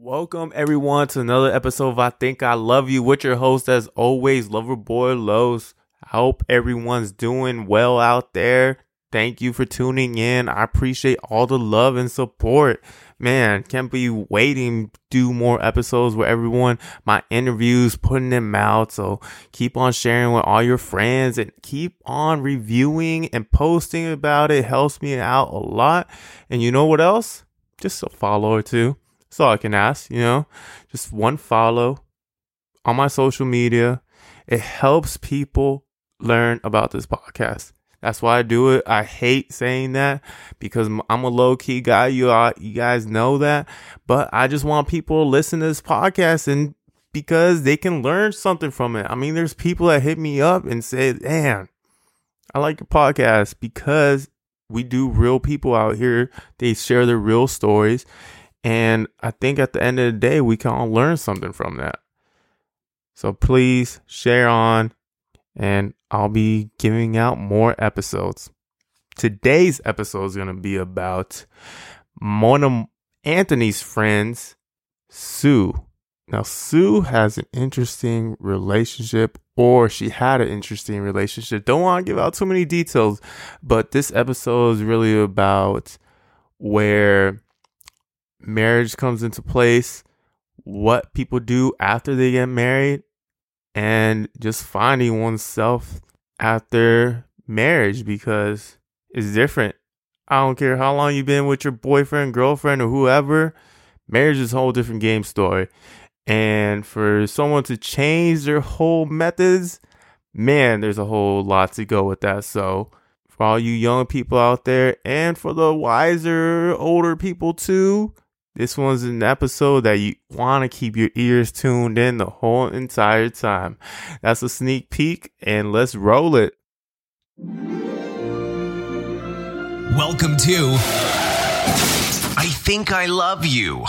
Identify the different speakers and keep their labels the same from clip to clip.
Speaker 1: Welcome everyone to another episode of I Think I Love You with your host as always, Loverboy Los. I hope everyone's doing well out there. Thank you for tuning in. I appreciate all the love and support. Man, can't be waiting to do more episodes with everyone, my interviews, putting them out. So keep on sharing with all your friends and keep on reviewing and posting about it. helps me out a lot. And you know what else? Just a follow or two. That's all I can ask, you know? Just one follow on my social media. It helps people learn about this podcast. That's why I do it. I hate saying that because I'm a low key guy. You are, you guys know that, but I just want people to listen to this podcast and because they can learn something from it. I mean, there's people that hit me up and say, "Damn, I like your podcast because we do real people out here. They share their real stories." And I think at the end of the day, we can all learn something from that. So please share on, and I'll be giving out more episodes. Today's episode is going to be about Mona Anthony's friends, Sue. Now, Sue has an interesting relationship, or she had an interesting relationship. Don't want to give out too many details, but this episode is really about where marriage comes into place, what people do after they get married, and just finding oneself after marriage because it's different. I don't care how long you've been with your boyfriend, girlfriend, or whoever, marriage is a whole different game story. And for someone to change their whole methods, man, there's a whole lot to go with that. So, for all you young people out there, and for the wiser, older people too, this one's an episode that you want to keep your ears tuned in the whole entire time. That's a sneak peek, and let's roll it.
Speaker 2: Welcome to I Think I Love You,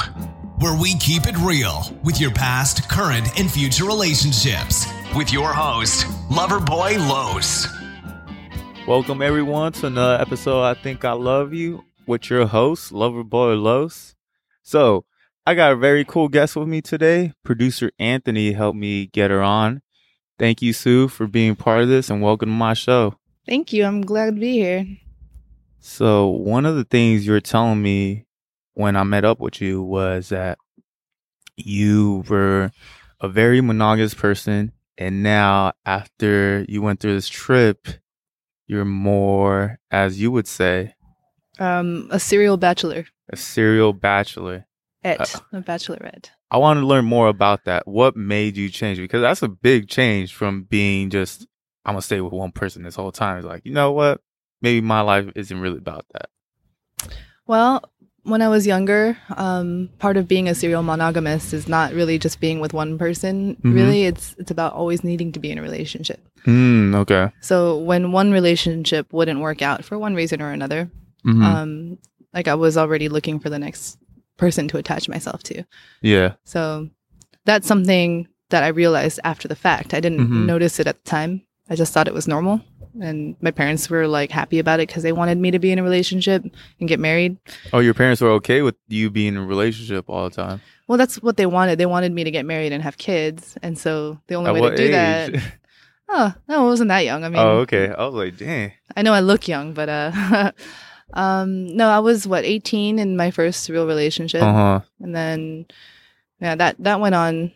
Speaker 2: where we keep it real with your past, current, and future relationships. With your host, Loverboy Los.
Speaker 1: Welcome, everyone, to another episode of I Think I Love You with your host, Loverboy Los. So I got a very cool guest with me today. Producer Anthony helped me get her on. Thank you, Sue, for being part of this and welcome to my show.
Speaker 3: Thank you. I'm glad to be here.
Speaker 1: So, one of the things you were telling me when I met up with you was that you were a very monogamous person. And now, after you went through this trip, you're more, as you would say,
Speaker 3: um, a serial bachelor
Speaker 1: a serial bachelor.
Speaker 3: Et, uh, a bachelorette.
Speaker 1: I want to learn more about that. What made you change? Because that's a big change from being just, I'm going to stay with one person this whole time. It's like, you know what? Maybe my life isn't really about that.
Speaker 3: Well, when I was younger, um, part of being a serial monogamist is not really just being with one person. Mm-hmm. Really, it's it's about always needing to be in a relationship.
Speaker 1: Mm, okay.
Speaker 3: So when one relationship wouldn't work out for one reason or another, mm-hmm. um, like I was already looking for the next person to attach myself to.
Speaker 1: Yeah.
Speaker 3: So that's something that I realized after the fact. I didn't mm-hmm. notice it at the time. I just thought it was normal. And my parents were like happy about it because they wanted me to be in a relationship and get married.
Speaker 1: Oh, your parents were okay with you being in a relationship all the time?
Speaker 3: Well, that's what they wanted. They wanted me to get married and have kids. And so the only at way to do age? that. Oh, no, I wasn't that young. I mean,
Speaker 1: oh, okay. I was like, dang.
Speaker 3: I know I look young, but uh, Um, no, I was what 18 in my first real relationship, uh-huh. and then yeah, that that went on.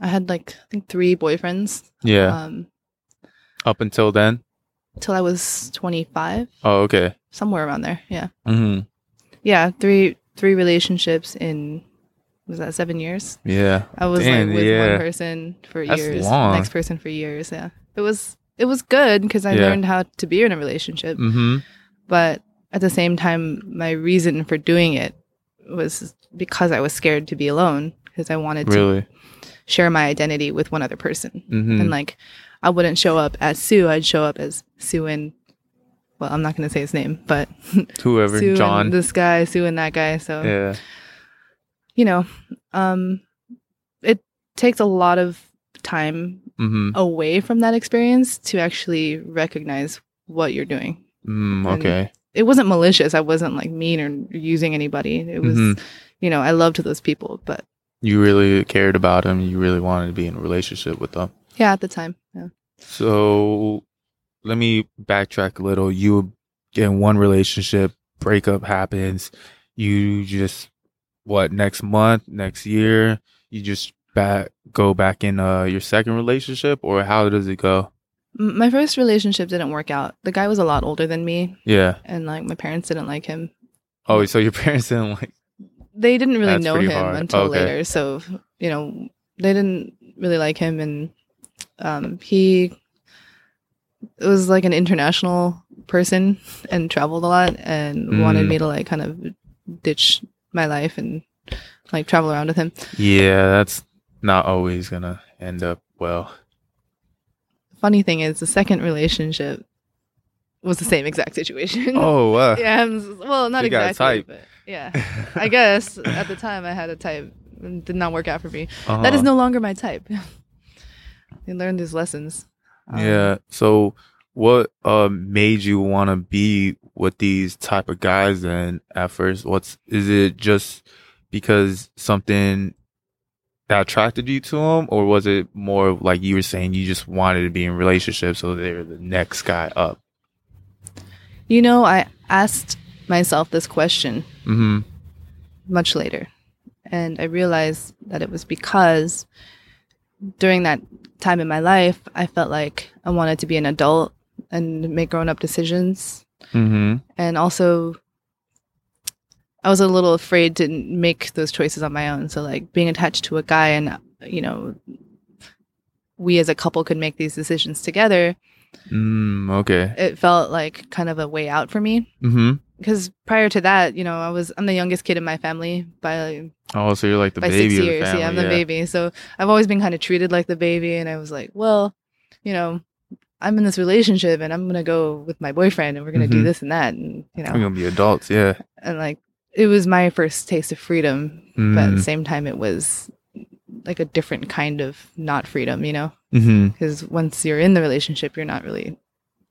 Speaker 3: I had like I think three boyfriends.
Speaker 1: Yeah. Um, up until then.
Speaker 3: Till I was 25.
Speaker 1: Oh, okay.
Speaker 3: Somewhere around there. Yeah. Mm-hmm. Yeah, three three relationships in was that seven years?
Speaker 1: Yeah.
Speaker 3: I was Damn, like with yeah. one person for That's years, long. next person for years. Yeah. It was it was good because I yeah. learned how to be in a relationship. Mm-hmm. But at the same time, my reason for doing it was because I was scared to be alone because I wanted really? to share my identity with one other person. Mm-hmm. And like, I wouldn't show up as Sue, I'd show up as Sue and, well, I'm not going to say his name, but
Speaker 1: whoever,
Speaker 3: Sue
Speaker 1: John.
Speaker 3: this guy, Sue and that guy. So,
Speaker 1: yeah.
Speaker 3: you know, um, it takes a lot of time mm-hmm. away from that experience to actually recognize what you're doing.
Speaker 1: Mm, okay
Speaker 3: it wasn't malicious. I wasn't like mean or using anybody. It was, mm-hmm. you know, I loved those people, but
Speaker 4: You really cared about them. You really wanted to be in a relationship with them.
Speaker 3: Yeah, at the time. Yeah.
Speaker 4: So let me backtrack a little. You get in one relationship, breakup happens. You just what next month, next year, you just back go back in uh, your second relationship, or how does it go?
Speaker 3: My first relationship didn't work out. The guy was a lot older than me.
Speaker 4: Yeah,
Speaker 3: and like my parents didn't like him.
Speaker 4: Oh, so your parents didn't like?
Speaker 3: They didn't really That's know him hard. until okay. later. So you know, they didn't really like him, and um, he was like an international person and traveled a lot and mm. wanted me to like kind of ditch my life and like travel around with him.
Speaker 4: Yeah, that's not always gonna end up well.
Speaker 3: Funny thing is, the second relationship was the same exact situation.
Speaker 4: Oh, wow.
Speaker 3: yeah, well, not exactly, but yeah. I guess at the time I had a type. It did not work out for me. Uh-huh. That is no longer my type. I learned these lessons.
Speaker 4: Um, yeah. So, what uh, made you want to be with these type of guys? Then at first, what's is it just because something that attracted you to him, or was it more like you were saying you just wanted to be in relationships, so they're the next guy up?
Speaker 3: You know, I asked myself this question mm-hmm. much later, and I realized that it was because during that time in my life, I felt like I wanted to be an adult and make grown up decisions. Mm-hmm. And also, I was a little afraid to make those choices on my own. So, like being attached to a guy and, you know, we as a couple could make these decisions together.
Speaker 4: Mm, okay.
Speaker 3: It felt like kind of a way out for me. Mm-hmm because prior to that, you know, I was I'm the youngest kid in my family by
Speaker 4: oh, so you're like the by baby six years. Family,
Speaker 3: yeah, I'm the
Speaker 4: yeah.
Speaker 3: baby. So I've always been kind of treated like the baby, and I was like, well, you know, I'm in this relationship, and I'm gonna go with my boyfriend, and we're gonna mm-hmm. do this and that, and you know,
Speaker 4: we're gonna be adults, yeah.
Speaker 3: And like, it was my first taste of freedom, mm. but at the mm. same time, it was like a different kind of not freedom, you know, because mm-hmm. once you're in the relationship, you're not really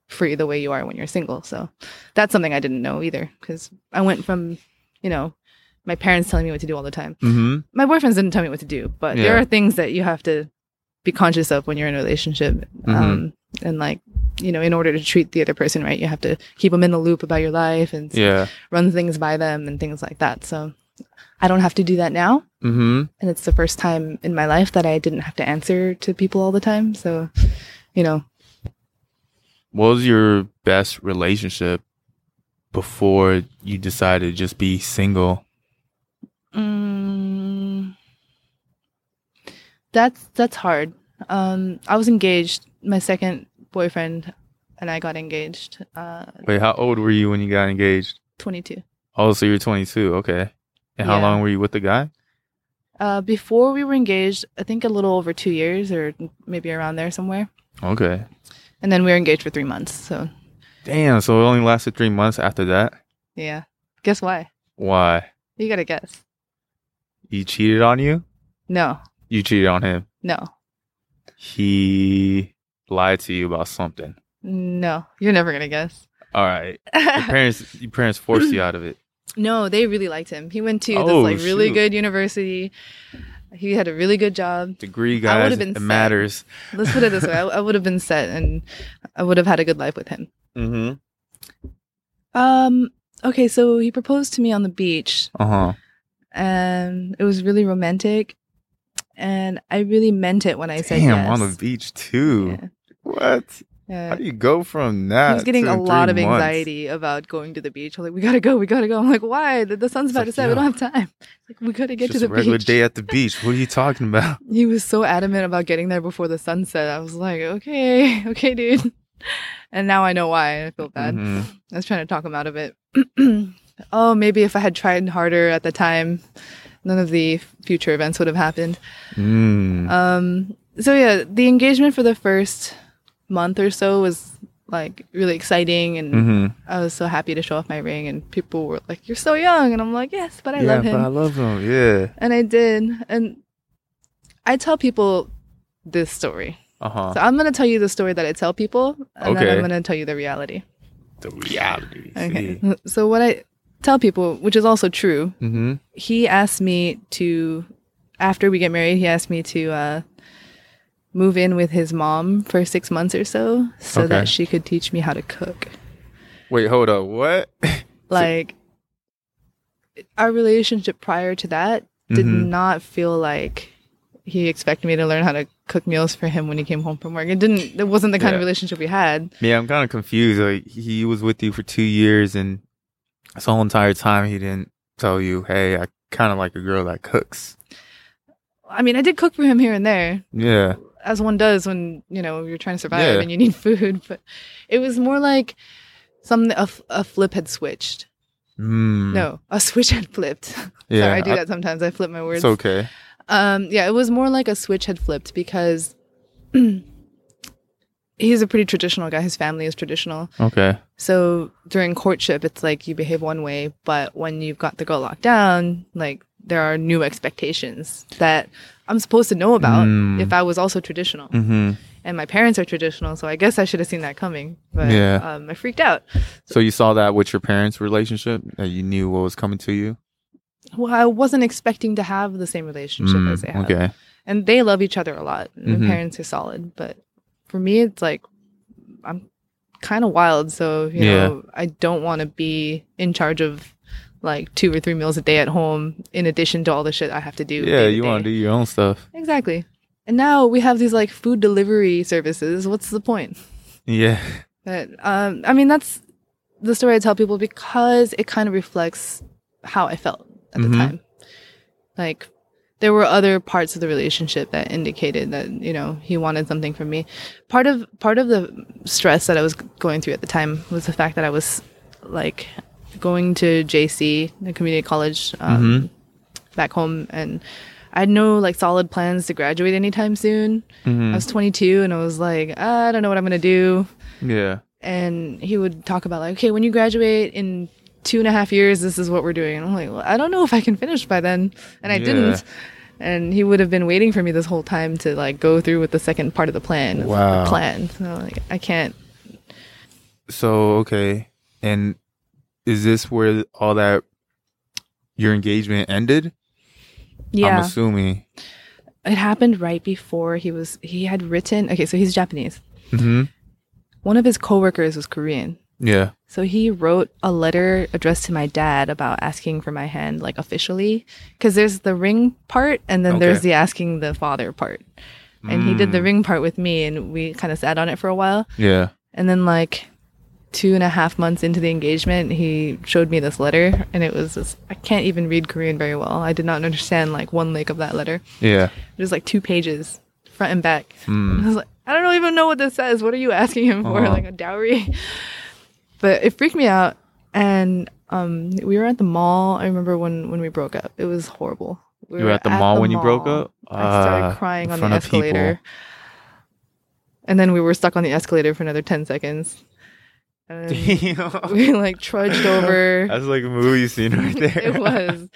Speaker 3: free the way you are when you're single. So that's something I didn't know either because I went from, you know, my parents telling me what to do all the time. Mm-hmm. My boyfriends didn't tell me what to do, but yeah. there are things that you have to be conscious of when you're in a relationship. Mm-hmm. Um, and like, you know, in order to treat the other person right, you have to keep them in the loop about your life and
Speaker 4: yeah.
Speaker 3: run things by them and things like that. So I don't have to do that now. Mm-hmm. And it's the first time in my life that I didn't have to answer to people all the time. So, you know,
Speaker 4: what was your best relationship before you decided to just be single?
Speaker 3: Mm, that's that's hard. Um, I was engaged. My second boyfriend and I got engaged. Uh,
Speaker 4: Wait, how old were you when you got engaged?
Speaker 3: Twenty two.
Speaker 4: Oh, so you're twenty two. Okay. And how yeah. long were you with the guy?
Speaker 3: Uh, before we were engaged, I think a little over two years, or maybe around there somewhere.
Speaker 4: Okay
Speaker 3: and then we were engaged for three months. So,
Speaker 4: damn. So it only lasted three months after that.
Speaker 3: Yeah. Guess why?
Speaker 4: Why?
Speaker 3: You gotta guess.
Speaker 4: He cheated on you?
Speaker 3: No.
Speaker 4: You cheated on him?
Speaker 3: No.
Speaker 4: He lied to you about something?
Speaker 3: No. You're never gonna guess.
Speaker 4: All right. Your parents, your parents forced you out of it.
Speaker 3: No, they really liked him. He went to oh, this like really good university. He had a really good job.
Speaker 4: Degree, guys. I would have been it set. matters.
Speaker 3: Let's put it this way: I, I would have been set, and I would have had a good life with him. Mm-hmm. Um. Okay, so he proposed to me on the beach. Uh huh. And it was really romantic, and I really meant it when I said
Speaker 4: Damn, yes. on the beach too. Yeah. What? Yeah. How do you go from that?
Speaker 3: He was getting a lot of anxiety about going to the beach. like, we gotta go, we gotta go. I'm like, why? The, the sun's about to set. We don't have time. Like, we gotta get to the beach.
Speaker 4: It's a regular
Speaker 3: beach.
Speaker 4: day at the beach. What are you talking about?
Speaker 3: he was so adamant about getting there before the sunset. I was like, okay, okay, dude. And now I know why. I feel bad. Mm-hmm. I was trying to talk him out of it. oh, maybe if I had tried harder at the time, none of the future events would have happened. Mm. Um. So yeah, the engagement for the first month or so was like really exciting and mm-hmm. I was so happy to show off my ring and people were like, You're so young and I'm like, Yes, but I
Speaker 4: yeah,
Speaker 3: love him.
Speaker 4: But I love him, yeah.
Speaker 3: And I did. And I tell people this story. Uh-huh. So I'm gonna tell you the story that I tell people and okay. then I'm gonna tell you the reality.
Speaker 4: The reality.
Speaker 3: Okay. See. So what I tell people, which is also true, mm-hmm. he asked me to after we get married, he asked me to uh, move in with his mom for six months or so, so okay. that she could teach me how to cook.
Speaker 4: Wait, hold up. What?
Speaker 3: like, our relationship prior to that did mm-hmm. not feel like he expected me to learn how to cook meals for him when he came home from work. It didn't. It wasn't the kind yeah. of relationship we had.
Speaker 4: Yeah, I'm kind of confused. Like he was with you for two years, and this whole entire time he didn't tell you, "Hey, I kind of like a girl that cooks."
Speaker 3: I mean, I did cook for him here and there.
Speaker 4: Yeah,
Speaker 3: as one does when you know you're trying to survive yeah. and you need food. But it was more like something a, a flip had switched.
Speaker 4: Mm.
Speaker 3: No, a switch had flipped. Yeah, Sorry, I do that sometimes. I flip my words.
Speaker 4: It's okay.
Speaker 3: Um, yeah, it was more like a switch had flipped because he's a pretty traditional guy. His family is traditional.
Speaker 4: Okay.
Speaker 3: So during courtship, it's like you behave one way, but when you've got the girl locked down, like there are new expectations that I'm supposed to know about mm. if I was also traditional.
Speaker 4: Mm-hmm.
Speaker 3: And my parents are traditional, so I guess I should have seen that coming. But yeah. um, I freaked out.
Speaker 4: So, so you saw that with your parents' relationship, that you knew what was coming to you?
Speaker 3: well, I wasn't expecting to have the same relationship mm, as they have.
Speaker 4: Okay.
Speaker 3: And they love each other a lot. Mm-hmm. My parents are solid, but for me, it's like I'm kind of wild. So you yeah. know, I don't want to be in charge of like two or three meals a day at home, in addition to all the shit I have to do.
Speaker 4: Yeah, you want to do your own stuff.
Speaker 3: Exactly. And now we have these like food delivery services. What's the point?
Speaker 4: Yeah.
Speaker 3: But um, I mean, that's the story I tell people because it kind of reflects how I felt at mm-hmm. the time. Like there were other parts of the relationship that indicated that you know he wanted something from me. Part of part of the stress that I was going through at the time was the fact that I was like going to JC, the community college, um, mm-hmm. back home, and I had no like solid plans to graduate anytime soon. Mm-hmm. I was 22, and I was like, I don't know what I'm gonna do.
Speaker 4: Yeah.
Speaker 3: And he would talk about like, okay, when you graduate in two and a half years, this is what we're doing. And I'm like, well, I don't know if I can finish by then. And I yeah. didn't. And he would have been waiting for me this whole time to like go through with the second part of the plan.
Speaker 4: Wow.
Speaker 3: The plan. So like, I can't.
Speaker 4: So, okay. And is this where all that, your engagement ended?
Speaker 3: Yeah.
Speaker 4: I'm assuming.
Speaker 3: It happened right before he was, he had written, okay, so he's Japanese.
Speaker 4: Mm-hmm.
Speaker 3: One of his coworkers was Korean.
Speaker 4: Yeah.
Speaker 3: So he wrote a letter addressed to my dad about asking for my hand, like officially, because there's the ring part and then okay. there's the asking the father part. And mm. he did the mm. ring part with me, and we kind of sat on it for a while.
Speaker 4: Yeah.
Speaker 3: And then, like, two and a half months into the engagement, he showed me this letter, and it was just, I can't even read Korean very well. I did not understand like one leg of that letter.
Speaker 4: Yeah.
Speaker 3: It was like two pages, front and back.
Speaker 4: Mm.
Speaker 3: I was like, I don't even know what this says. What are you asking him for? Uh-huh. Like a dowry? but it freaked me out. And um, we were at the mall. I remember when when we broke up. It was horrible.
Speaker 4: We you were at the at mall the when mall. you broke up.
Speaker 3: I started uh, crying on the escalator, and then we were stuck on the escalator for another ten seconds. And we like trudged over.
Speaker 4: That's like a movie scene right there.
Speaker 3: it was.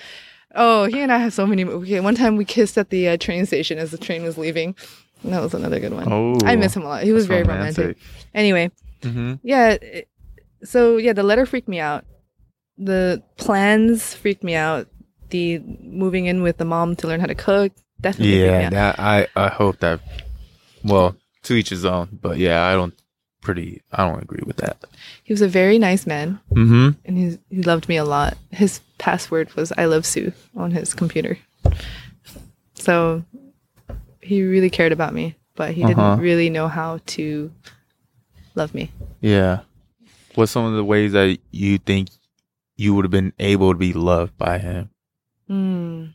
Speaker 3: Oh, he and I have so many. Okay, one time we kissed at the uh, train station as the train was leaving. That was another good one.
Speaker 4: Oh,
Speaker 3: I miss him a lot. He was very romantic. romantic. Anyway,
Speaker 4: mm-hmm.
Speaker 3: yeah, it, so yeah, the letter freaked me out. The plans freaked me out. The moving in with the mom to learn how to cook definitely.
Speaker 4: Yeah, that I I hope that. Well, to each his own, but yeah, I don't pretty. I don't agree with that.
Speaker 3: He was a very nice man,
Speaker 4: mm-hmm.
Speaker 3: and he he loved me a lot. His password was "I love Sue" on his computer. So he really cared about me, but he uh-huh. didn't really know how to love me.
Speaker 4: Yeah. What's some of the ways that you think you would have been able to be loved by him?
Speaker 3: Hmm.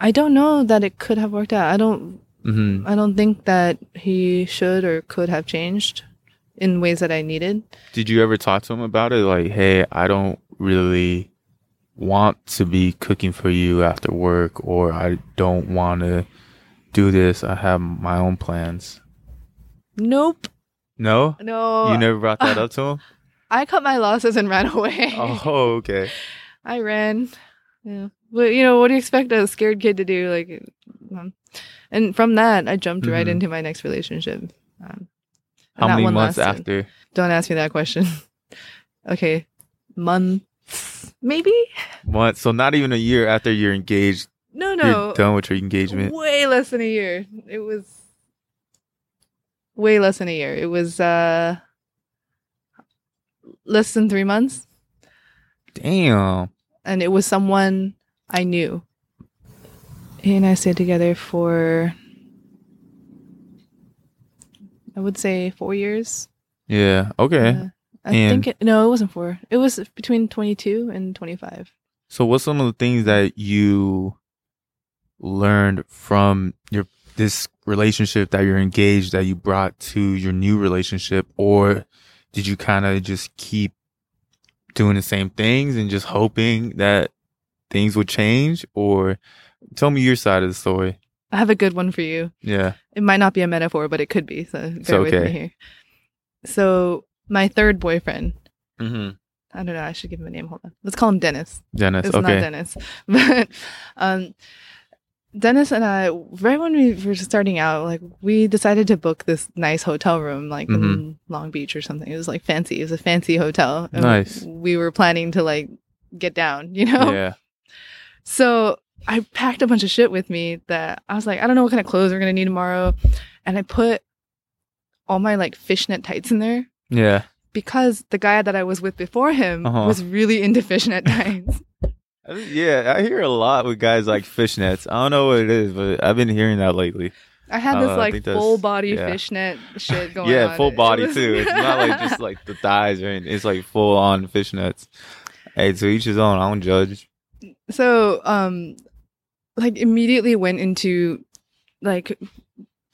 Speaker 3: I don't know that it could have worked out. I don't.
Speaker 4: Mm-hmm.
Speaker 3: I don't think that he should or could have changed in ways that I needed.
Speaker 4: Did you ever talk to him about it? Like, hey, I don't really want to be cooking for you after work, or I don't want to do this. I have my own plans.
Speaker 3: Nope.
Speaker 4: No?
Speaker 3: No.
Speaker 4: You never brought that up to him?
Speaker 3: I cut my losses and ran away.
Speaker 4: Oh, okay.
Speaker 3: I ran. Yeah. But, you know, what do you expect a scared kid to do? Like, um, and from that, I jumped mm-hmm. right into my next relationship. Um,
Speaker 4: How many months lasted. after?
Speaker 3: Don't ask me that question. okay. Months, maybe?
Speaker 4: Months. So, not even a year after you're engaged,
Speaker 3: No, no.
Speaker 4: You're done with your engagement.
Speaker 3: Way less than a year. It was way less than a year. It was uh less than three months.
Speaker 4: Damn.
Speaker 3: And it was someone I knew. He and I stayed together for I would say four years.
Speaker 4: Yeah. Okay. Uh,
Speaker 3: I and think it, no, it wasn't four. It was between twenty two and twenty five.
Speaker 4: So, what's some of the things that you learned from your this relationship that you're engaged that you brought to your new relationship, or did you kind of just keep doing the same things and just hoping that things would change? Or tell me your side of the story.
Speaker 3: I have a good one for you.
Speaker 4: Yeah.
Speaker 3: It might not be a metaphor, but it could be. So bear okay. with me here. So my third boyfriend. Mm-hmm. I don't know. I should give him a name. Hold on. Let's call him Dennis.
Speaker 4: Dennis.
Speaker 3: It's
Speaker 4: okay.
Speaker 3: not Dennis, but um, Dennis and I, right when we were starting out, like we decided to book this nice hotel room, like mm-hmm. in Long Beach or something. It was like fancy. It was a fancy hotel.
Speaker 4: nice.
Speaker 3: We were planning to like get down, you know.
Speaker 4: Yeah.
Speaker 3: So I packed a bunch of shit with me that I was like, I don't know what kind of clothes we're gonna need tomorrow, and I put all my like fishnet tights in there.
Speaker 4: Yeah.
Speaker 3: Because the guy that I was with before him uh-huh. was really into fishnet tights.
Speaker 4: yeah, I hear a lot with guys like fishnets. I don't know what it is, but I've been hearing that lately.
Speaker 3: I had this uh, like full body yeah. fishnet shit going
Speaker 4: yeah,
Speaker 3: on.
Speaker 4: Yeah, full body it was... too. It's not like just like the thighs or anything. It's like full on fishnets. Hey, to each his own. I don't judge.
Speaker 3: So, um, like immediately went into like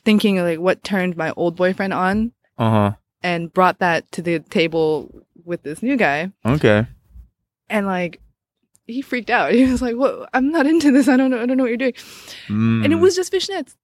Speaker 3: thinking like what turned my old boyfriend on.
Speaker 4: Uh huh.
Speaker 3: And brought that to the table with this new guy.
Speaker 4: Okay.
Speaker 3: And like he freaked out. He was like, "What? I'm not into this. I don't know. I don't know what you're doing." Mm. And it was just fishnets.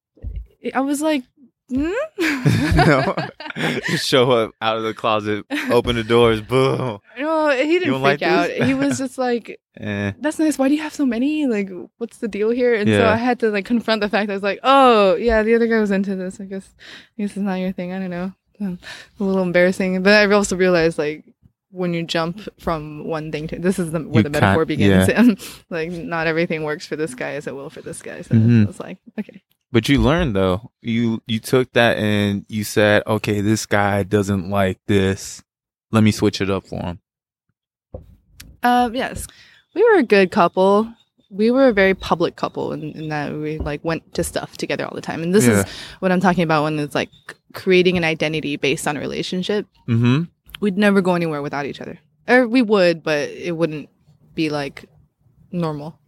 Speaker 3: I was like, mm?
Speaker 4: "No." Just show up out of the closet, open the doors, boom.
Speaker 3: No, he didn't freak like out. he was just like, eh. "That's nice. Why do you have so many? Like, what's the deal here?" And yeah. so I had to like confront the fact that I was like, "Oh, yeah, the other guy was into this. I guess, I guess it's not your thing. I don't know." Um, a little embarrassing, but I also realized like when you jump from one thing to this is the, where you the metaphor begins. Yeah. like not everything works for this guy as it will for this guy. So mm-hmm. it's like okay.
Speaker 4: But you learned though. You you took that and you said, okay, this guy doesn't like this. Let me switch it up for him.
Speaker 3: Um. Yes, we were a good couple. We were a very public couple in, in that we like went to stuff together all the time. And this yeah. is what I'm talking about when it's like creating an identity based on a relationship.
Speaker 4: Mm-hmm
Speaker 3: we'd never go anywhere without each other. Or we would, but it wouldn't be like normal.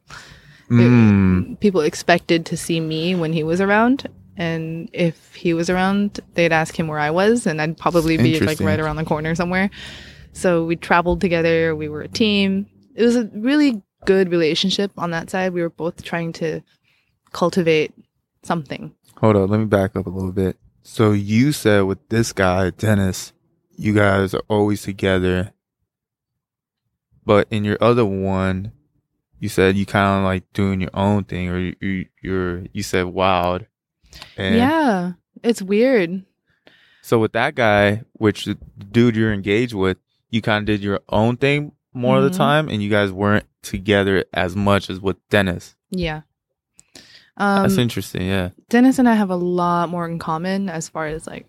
Speaker 4: Mm.
Speaker 3: It, people expected to see me when he was around. And if he was around, they'd ask him where I was, and I'd probably be like right around the corner somewhere. So we traveled together. We were a team. It was a really good relationship on that side. We were both trying to cultivate something.
Speaker 4: Hold on, let me back up a little bit. So you said with this guy, Dennis, you guys are always together. But in your other one, you said you kind of like doing your own thing, or you, you you're you said wild.
Speaker 3: And yeah, it's weird.
Speaker 4: So with that guy, which the dude you're engaged with, you kind of did your own thing more mm-hmm. of the mm-hmm. time, and you guys weren't together as much as with Dennis.
Speaker 3: Yeah.
Speaker 4: Um, That's interesting. Yeah.
Speaker 3: Dennis and I have a lot more in common as far as like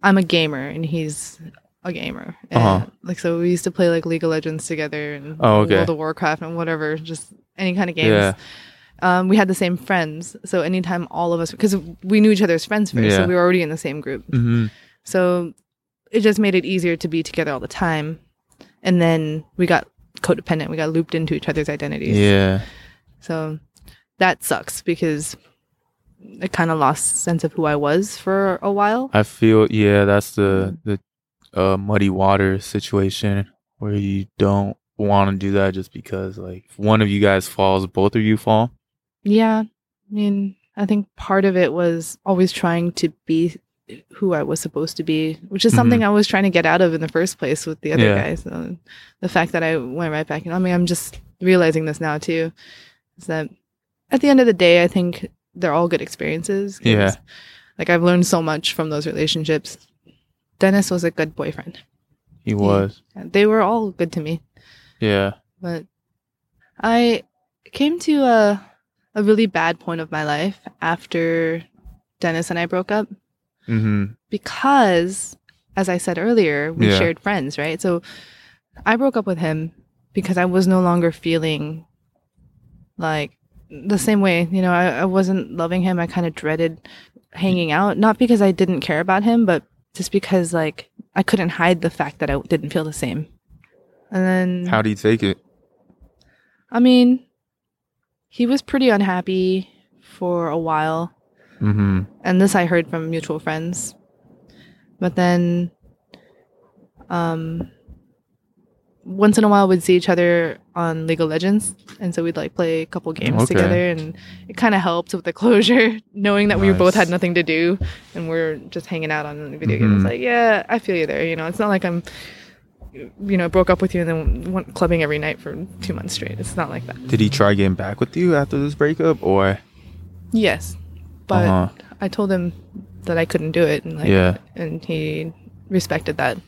Speaker 3: I'm a gamer and he's a gamer. And uh-huh. like so we used to play like League of Legends together and oh, okay. World of Warcraft and whatever, just any kind of games. Yeah. Um, we had the same friends, so anytime all of us, because we knew each other's friends first, yeah. so we were already in the same group.
Speaker 4: Mm-hmm.
Speaker 3: So it just made it easier to be together all the time. And then we got codependent. We got looped into each other's identities.
Speaker 4: Yeah.
Speaker 3: So that sucks because I kind of lost sense of who I was for a while.
Speaker 4: I feel yeah, that's the the uh, muddy water situation where you don't want to do that just because like if one of you guys falls, both of you fall.
Speaker 3: Yeah, I mean, I think part of it was always trying to be who I was supposed to be, which is mm-hmm. something I was trying to get out of in the first place with the other yeah. guys. So the fact that I went right back, and I mean, I'm just realizing this now too, is that at the end of the day, I think they're all good experiences.
Speaker 4: Yeah.
Speaker 3: Like I've learned so much from those relationships. Dennis was a good boyfriend.
Speaker 4: He was.
Speaker 3: Yeah, they were all good to me.
Speaker 4: Yeah.
Speaker 3: But I came to a a really bad point of my life after Dennis and I broke up. Mm-hmm. Because, as I said earlier, we yeah. shared friends, right? So I broke up with him because I was no longer feeling like the same way. You know, I, I wasn't loving him. I kind of dreaded hanging out, not because I didn't care about him, but just because like I couldn't hide the fact that I didn't feel the same. And then
Speaker 4: how do you take it?
Speaker 3: I mean, he was pretty unhappy for a while. Mm-hmm. And this I heard from mutual friends. But then um once in a while we'd see each other on League of Legends, and so we'd like play a couple games okay. together, and it kind of helped with the closure, knowing that nice. we both had nothing to do and we're just hanging out on video mm-hmm. games. Like, yeah, I feel you there. You know, it's not like I'm, you know, broke up with you and then went clubbing every night for two months straight. It's not like that.
Speaker 4: Did he try getting back with you after this breakup, or?
Speaker 3: Yes, but uh-huh. I told him that I couldn't do it, and like, yeah, and he respected that.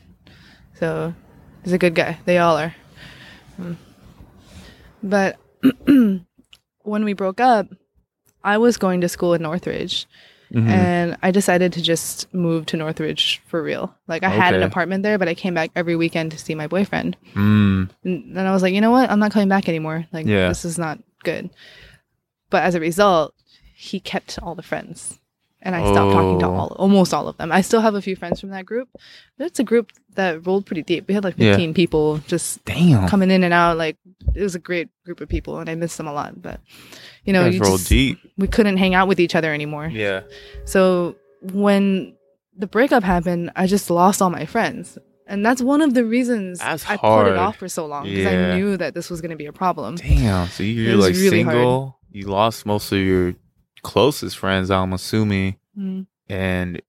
Speaker 3: So He's a good guy. They all are. Mm. But when we broke up, I was going to school in Northridge. Mm-hmm. And I decided to just move to Northridge for real. Like I okay. had an apartment there, but I came back every weekend to see my boyfriend. Mm. And then I was like, you know what? I'm not coming back anymore. Like yeah. this is not good. But as a result, he kept all the friends and I stopped oh. talking to oh. all almost all of them. I still have a few friends from that group. But it's a group that rolled pretty deep. We had like 15 yeah. people just Damn. coming in and out. Like it was a great group of people, and I miss them a lot. But you know, you just, deep. we couldn't hang out with each other anymore.
Speaker 4: Yeah.
Speaker 3: So when the breakup happened, I just lost all my friends. And that's one of the reasons that's I hard. put it off for so long because yeah. I knew that this was going to be a problem.
Speaker 4: Damn. So you're like really single. Hard. You lost most of your closest friends, I'm assuming. Mm. And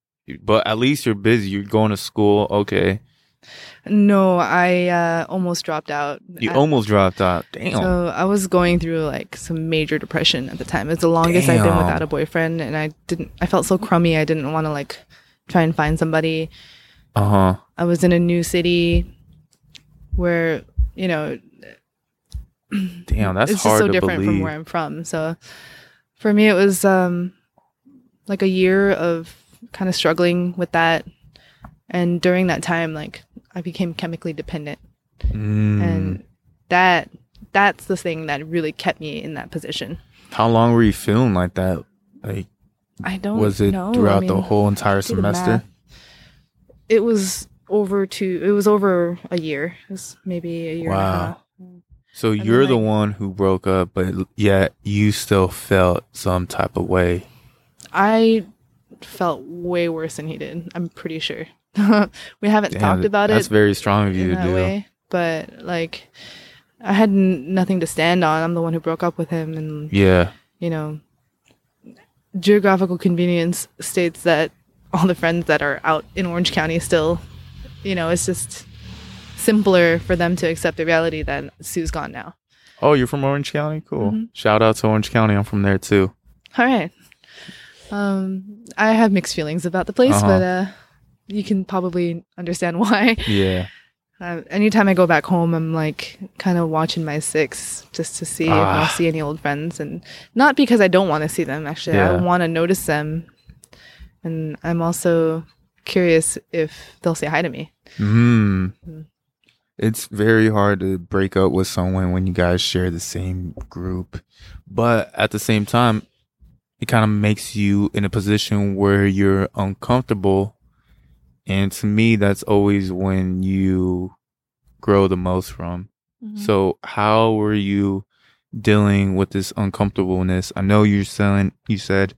Speaker 4: but at least you're busy. You're going to school. Okay.
Speaker 3: No, I uh, almost dropped out.
Speaker 4: You almost dropped out. Damn.
Speaker 3: So I was going through like some major depression at the time. It's the longest Damn. I've been without a boyfriend, and I didn't. I felt so crummy. I didn't want to like try and find somebody.
Speaker 4: Uh huh.
Speaker 3: I was in a new city where you know.
Speaker 4: Damn, that's hard it's just so
Speaker 3: different
Speaker 4: believe.
Speaker 3: from where I'm from. So for me, it was um, like a year of kind of struggling with that. And during that time, like I became chemically dependent. Mm. And that that's the thing that really kept me in that position.
Speaker 4: How long were you feeling like that? Like
Speaker 3: I don't know.
Speaker 4: was it
Speaker 3: know.
Speaker 4: throughout I mean, the whole entire semester?
Speaker 3: It was over two it was over a year. It was maybe a year and a half. wow.
Speaker 4: So and you're the like, one who broke up, but yet you still felt some type of way.
Speaker 3: I felt way worse than he did. I'm pretty sure. we haven't Damn, talked about
Speaker 4: that's
Speaker 3: it.
Speaker 4: That's very strong of you to do. Way,
Speaker 3: but like, I had n- nothing to stand on. I'm the one who broke up with him, and
Speaker 4: yeah,
Speaker 3: you know, geographical convenience states that all the friends that are out in Orange County still, you know, it's just simpler for them to accept the reality that Sue's gone now.
Speaker 4: Oh, you're from Orange County? Cool. Mm-hmm. Shout out to Orange County. I'm from there too.
Speaker 3: All right. Um, I have mixed feelings about the place, uh-huh. but uh, you can probably understand why.
Speaker 4: Yeah.
Speaker 3: Uh, anytime I go back home, I'm like kind of watching my six just to see ah. if I'll see any old friends, and not because I don't want to see them. Actually, yeah. I want to notice them, and I'm also curious if they'll say hi to me.
Speaker 4: Mm. It's very hard to break up with someone when you guys share the same group. But at the same time, it kind of makes you in a position where you're uncomfortable. And to me, that's always when you grow the most from. Mm-hmm. So how were you dealing with this uncomfortableness? I know you're saying, you said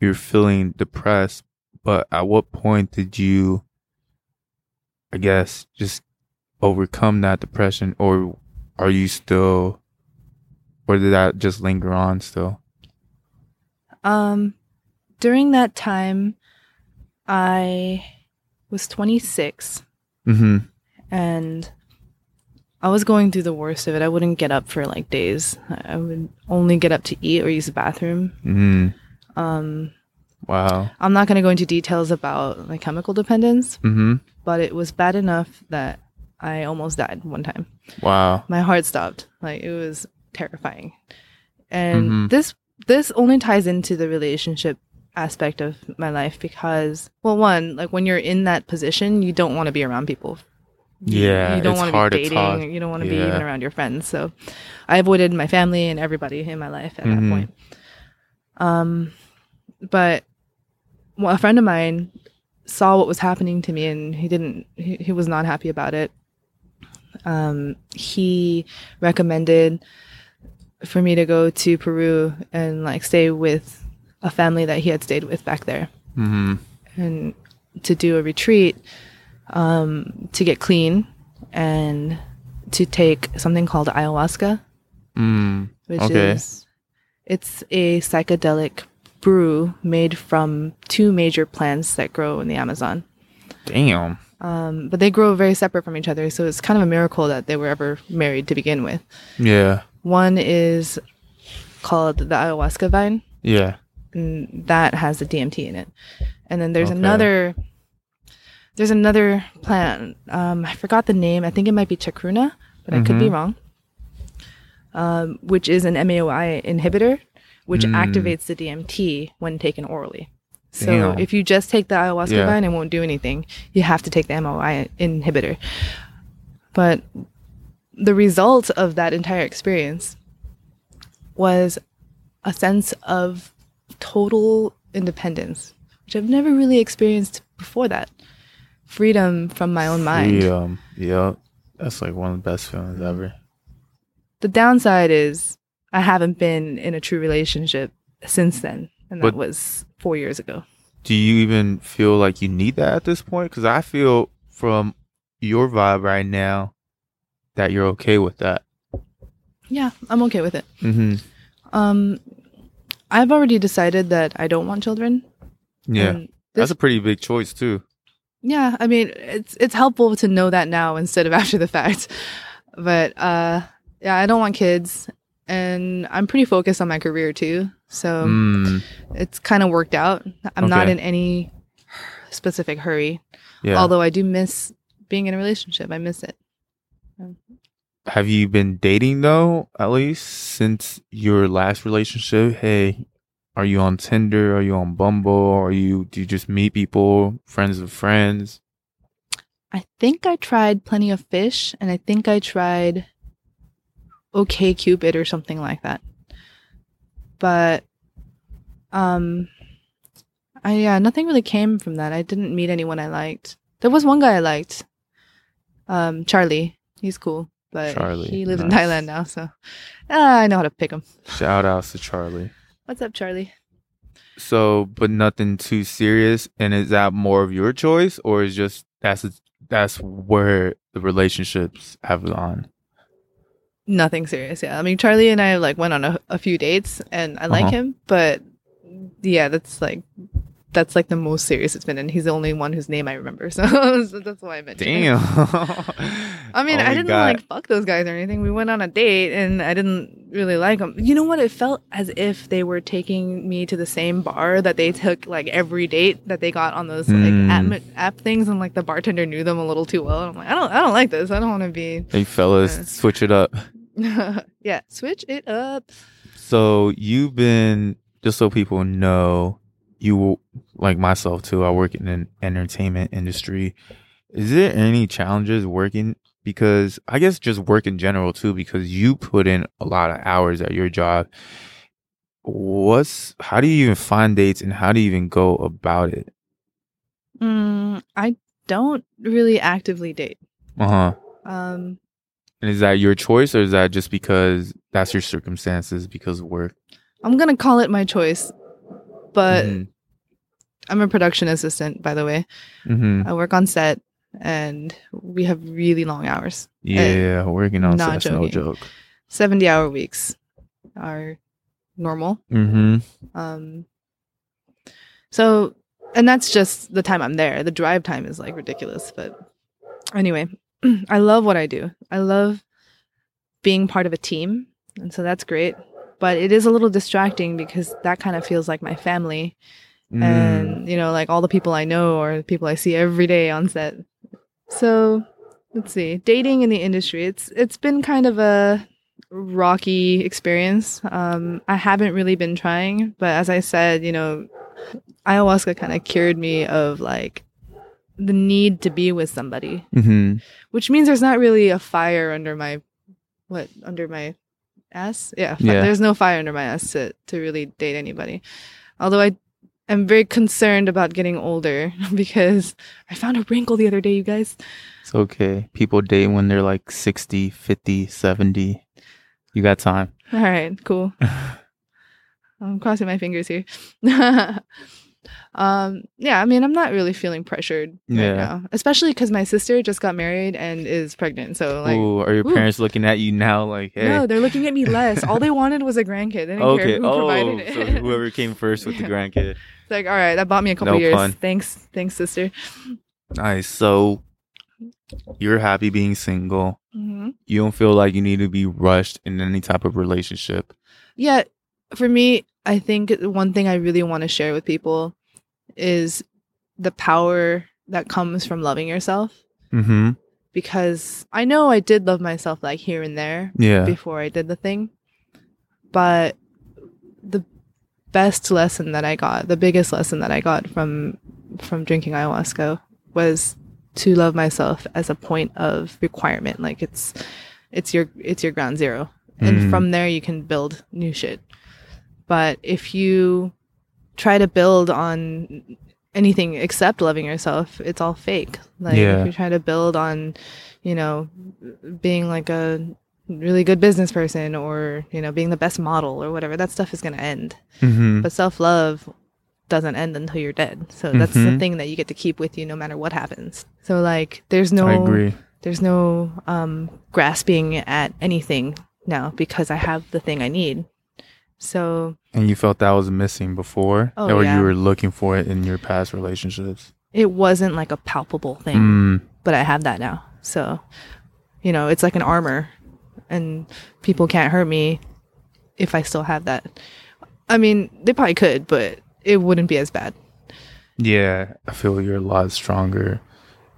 Speaker 4: you're feeling depressed, but at what point did you, I guess, just overcome that depression or are you still or did that just linger on still
Speaker 3: um during that time i was 26 mm-hmm. and i was going through the worst of it i wouldn't get up for like days i would only get up to eat or use the bathroom mm-hmm. um
Speaker 4: wow
Speaker 3: i'm not going to go into details about my chemical dependence mm-hmm. but it was bad enough that I almost died one time.
Speaker 4: Wow.
Speaker 3: My heart stopped. Like it was terrifying. And mm-hmm. this this only ties into the relationship aspect of my life because well one like when you're in that position you don't want to be around people
Speaker 4: yeah
Speaker 3: you don't want to be dating you don't want to yeah. be even around your friends so i avoided my family and everybody in my life at mm-hmm. that point um but well, a friend of mine saw what was happening to me and he didn't he, he was not happy about it um he recommended for me to go to peru and like stay with a family that he had stayed with back there mm-hmm. and to do a retreat um, to get clean and to take something called ayahuasca mm, which okay. is it's a psychedelic brew made from two major plants that grow in the amazon
Speaker 4: damn
Speaker 3: um, but they grow very separate from each other so it's kind of a miracle that they were ever married to begin with
Speaker 4: yeah
Speaker 3: one is called the ayahuasca vine
Speaker 4: yeah
Speaker 3: and that has the DMT in it. And then there's okay. another there's another plant. Um, I forgot the name. I think it might be chacruna, but mm-hmm. I could be mm-hmm. wrong. Um, which is an MAOI inhibitor, which mm. activates the DMT when taken orally. So Damn. if you just take the ayahuasca yeah. vine, it won't do anything. You have to take the MOI inhibitor. But the result of that entire experience was a sense of total independence, which I've never really experienced before that. Freedom from my own mind.
Speaker 4: Freedom. Yeah. That's like one of the best feelings ever.
Speaker 3: The downside is I haven't been in a true relationship since then. And that but was four years ago.
Speaker 4: Do you even feel like you need that at this point? Because I feel from your vibe right now that you're okay with that.
Speaker 3: Yeah, I'm okay with it. Mm-hmm. Um, I've already decided that I don't want children.
Speaker 4: Yeah. This, That's a pretty big choice too.
Speaker 3: Yeah, I mean, it's it's helpful to know that now instead of after the fact. But uh yeah, I don't want kids and I'm pretty focused on my career too. So mm. it's kind of worked out. I'm okay. not in any specific hurry. Yeah. Although I do miss being in a relationship. I miss it
Speaker 4: have you been dating though at least since your last relationship hey are you on tinder are you on bumble are you do you just meet people friends of friends
Speaker 3: i think i tried plenty of fish and i think i tried OkCupid or something like that but um i yeah nothing really came from that i didn't meet anyone i liked there was one guy i liked um charlie he's cool but Charlie, he lives nice. in Thailand now, so uh, I know how to pick him.
Speaker 4: Shout outs to Charlie.
Speaker 3: What's up, Charlie?
Speaker 4: So, but nothing too serious, and is that more of your choice, or is just that's that's where the relationships have gone?
Speaker 3: Nothing serious, yeah. I mean, Charlie and I like went on a, a few dates, and I uh-huh. like him, but yeah, that's like that's like the most serious it's been, and he's the only one whose name I remember. So, so that's why I mentioned.
Speaker 4: Damn.
Speaker 3: I mean, oh I didn't God. like fuck those guys or anything. We went on a date, and I didn't really like them. You know what? It felt as if they were taking me to the same bar that they took like every date that they got on those mm. like app, app things, and like the bartender knew them a little too well. And I'm like, I don't, I don't like this. I don't want to be.
Speaker 4: Hey, fellas, uh, switch it up.
Speaker 3: yeah, switch it up.
Speaker 4: So you've been just so people know you like myself too. I work in an entertainment industry. Is there any challenges working? Because I guess just work in general too, because you put in a lot of hours at your job. What's how do you even find dates and how do you even go about it?
Speaker 3: Mm, I don't really actively date.
Speaker 4: Uh huh. Um, and is that your choice or is that just because that's your circumstances because of work?
Speaker 3: I'm gonna call it my choice but mm-hmm. I'm a production assistant, by the way. Mm-hmm. I work on set, and we have really long hours.
Speaker 4: Yeah, working on set, no joke.
Speaker 3: Seventy hour weeks are normal. Mm-hmm. Um. So, and that's just the time I'm there. The drive time is like ridiculous, but anyway, I love what I do. I love being part of a team, and so that's great but it is a little distracting because that kind of feels like my family mm. and you know like all the people i know or the people i see every day on set so let's see dating in the industry it's it's been kind of a rocky experience. Um, I haven't really been trying, but as I said, you know, ayahuasca kind of cured me of like the need to be with somebody, mm-hmm. which means there's not really a fire under my what under my ass. Yeah, yeah. there's no fire under my ass to to really date anybody. Although I am very concerned about getting older because I found a wrinkle the other day, you guys.
Speaker 4: It's okay. People date when they're like 60, 50, 70. You got time.
Speaker 3: All right, cool. I'm crossing my fingers here. um, yeah, I mean, I'm not really feeling pressured yeah. right now, especially because my sister just got married and is pregnant. So, like,
Speaker 4: ooh, are your ooh. parents looking at you now? Like, hey.
Speaker 3: no, they're looking at me less. All they wanted was a grandkid. They didn't okay. care who oh, provided it.
Speaker 4: so whoever came first with yeah. the grandkid.
Speaker 3: It's like, all right, that bought me a couple no years. Pun. Thanks, thanks, sister.
Speaker 4: Nice. So, you're happy being single. Mm-hmm. You don't feel like you need to be rushed in any type of relationship.
Speaker 3: Yeah, for me, I think one thing I really want to share with people is the power that comes from loving yourself. Mm-hmm. Because I know I did love myself like here and there yeah. before I did the thing. But the best lesson that I got, the biggest lesson that I got from from drinking ayahuasca was to love myself as a point of requirement. Like it's it's your it's your ground zero. And mm. from there you can build new shit. But if you try to build on anything except loving yourself, it's all fake. Like yeah. if you try to build on, you know, being like a really good business person or, you know, being the best model or whatever, that stuff is going to end. Mm-hmm. But self love doesn't end until you're dead. So that's mm-hmm. the thing that you get to keep with you no matter what happens. So like there's no there's no um grasping at anything now because I have the thing I need. So
Speaker 4: And you felt that was missing before? Oh, or yeah. you were looking for it in your past relationships?
Speaker 3: It wasn't like a palpable thing. Mm. But I have that now. So you know, it's like an armor and people can't hurt me if I still have that. I mean, they probably could, but it wouldn't be as bad.
Speaker 4: Yeah, I feel you're a lot stronger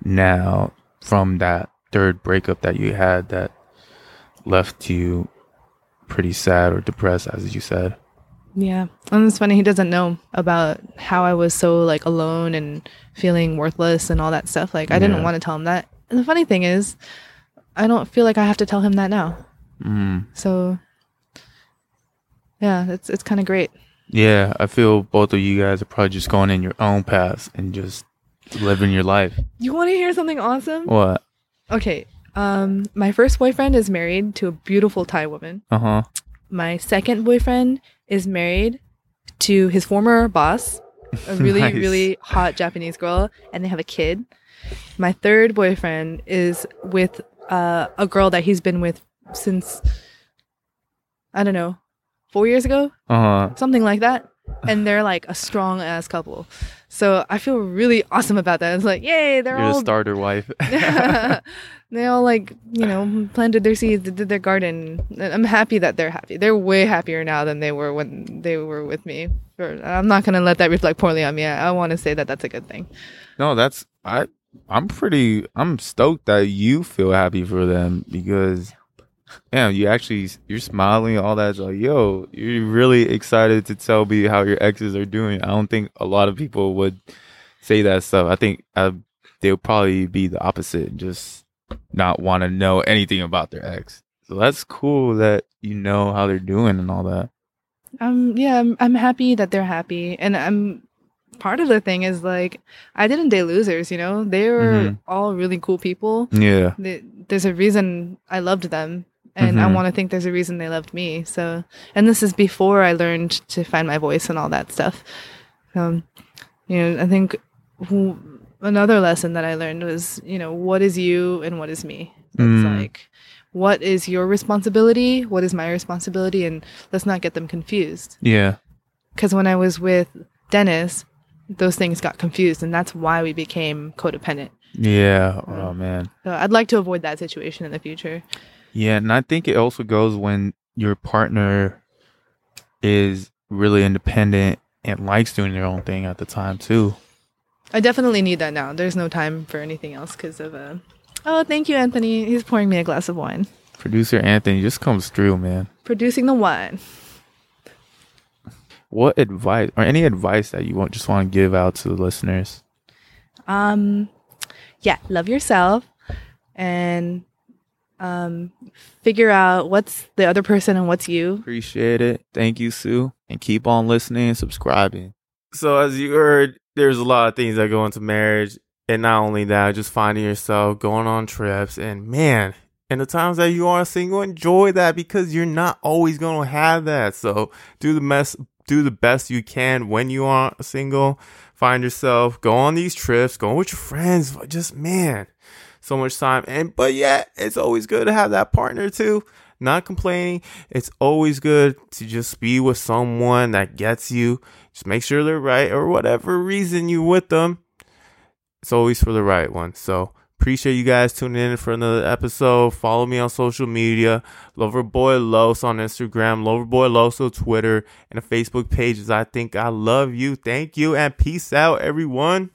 Speaker 4: now from that third breakup that you had that left you pretty sad or depressed, as you said.
Speaker 3: Yeah. And it's funny, he doesn't know about how I was so like alone and feeling worthless and all that stuff. Like I didn't want to tell him that. And the funny thing is, I don't feel like I have to tell him that now. Mm. So yeah, it's it's kind of great.
Speaker 4: Yeah, I feel both of you guys are probably just going in your own paths and just living your life.
Speaker 3: You want to hear something awesome?
Speaker 4: What?
Speaker 3: Okay. Um, my first boyfriend is married to a beautiful Thai woman. Uh huh. My second boyfriend is married to his former boss, a really nice. really hot Japanese girl, and they have a kid. My third boyfriend is with uh, a girl that he's been with since I don't know four years ago, uh-huh. something like that. And they're like a strong ass couple. So I feel really awesome about that. It's like, yay, they're
Speaker 4: You're
Speaker 3: all
Speaker 4: a starter wife.
Speaker 3: they all like, you know, planted their seeds, did their garden. I'm happy that they're happy. They're way happier now than they were when they were with me. I'm not gonna let that reflect poorly on me. I, I want to say that that's a good thing.
Speaker 4: No, that's I. I'm pretty. I'm stoked that you feel happy for them because damn, you actually you're smiling, all that. It's like, yo, you're really excited to tell me how your exes are doing. I don't think a lot of people would say that stuff. I think uh, they'll probably be the opposite, and just not want to know anything about their ex. So that's cool that you know how they're doing and all that.
Speaker 3: Um, yeah, I'm, I'm happy that they're happy, and I'm part of the thing is like I didn't date losers, you know. They were mm-hmm. all really cool people.
Speaker 4: Yeah,
Speaker 3: they, there's a reason I loved them and mm-hmm. I want to think there's a reason they loved me. So, and this is before I learned to find my voice and all that stuff. Um, you know, I think w- another lesson that I learned was, you know, what is you and what is me. It's mm. like, what is your responsibility? What is my responsibility? And let's not get them confused.
Speaker 4: Yeah.
Speaker 3: Because when I was with Dennis, those things got confused, and that's why we became codependent.
Speaker 4: Yeah. Oh man.
Speaker 3: So I'd like to avoid that situation in the future.
Speaker 4: Yeah, and I think it also goes when your partner is really independent and likes doing their own thing at the time too.
Speaker 3: I definitely need that now. There's no time for anything else because of uh Oh, thank you, Anthony. He's pouring me a glass of wine.
Speaker 1: Producer Anthony just comes through, man.
Speaker 3: Producing the one.
Speaker 1: What advice or any advice that you want just want to give out to the listeners?
Speaker 3: Um yeah, love yourself and um figure out what's the other person and what's you.
Speaker 1: Appreciate it. Thank you, Sue. And keep on listening and subscribing. So as you heard, there's a lot of things that go into marriage. And not only that, just finding yourself, going on trips, and man, and the times that you are single, enjoy that because you're not always gonna have that. So do the best, do the best you can when you are single. Find yourself, go on these trips, go with your friends. Just man, so much time. And but yeah, it's always good to have that partner too. Not complaining. It's always good to just be with someone that gets you. Just make sure they're right or whatever reason you with them it's always for the right one. So appreciate you guys tuning in for another episode. Follow me on social media, Loverboy Los on Instagram, Loverboy Los on Twitter, and the Facebook pages. I think I love you. Thank you and peace out, everyone.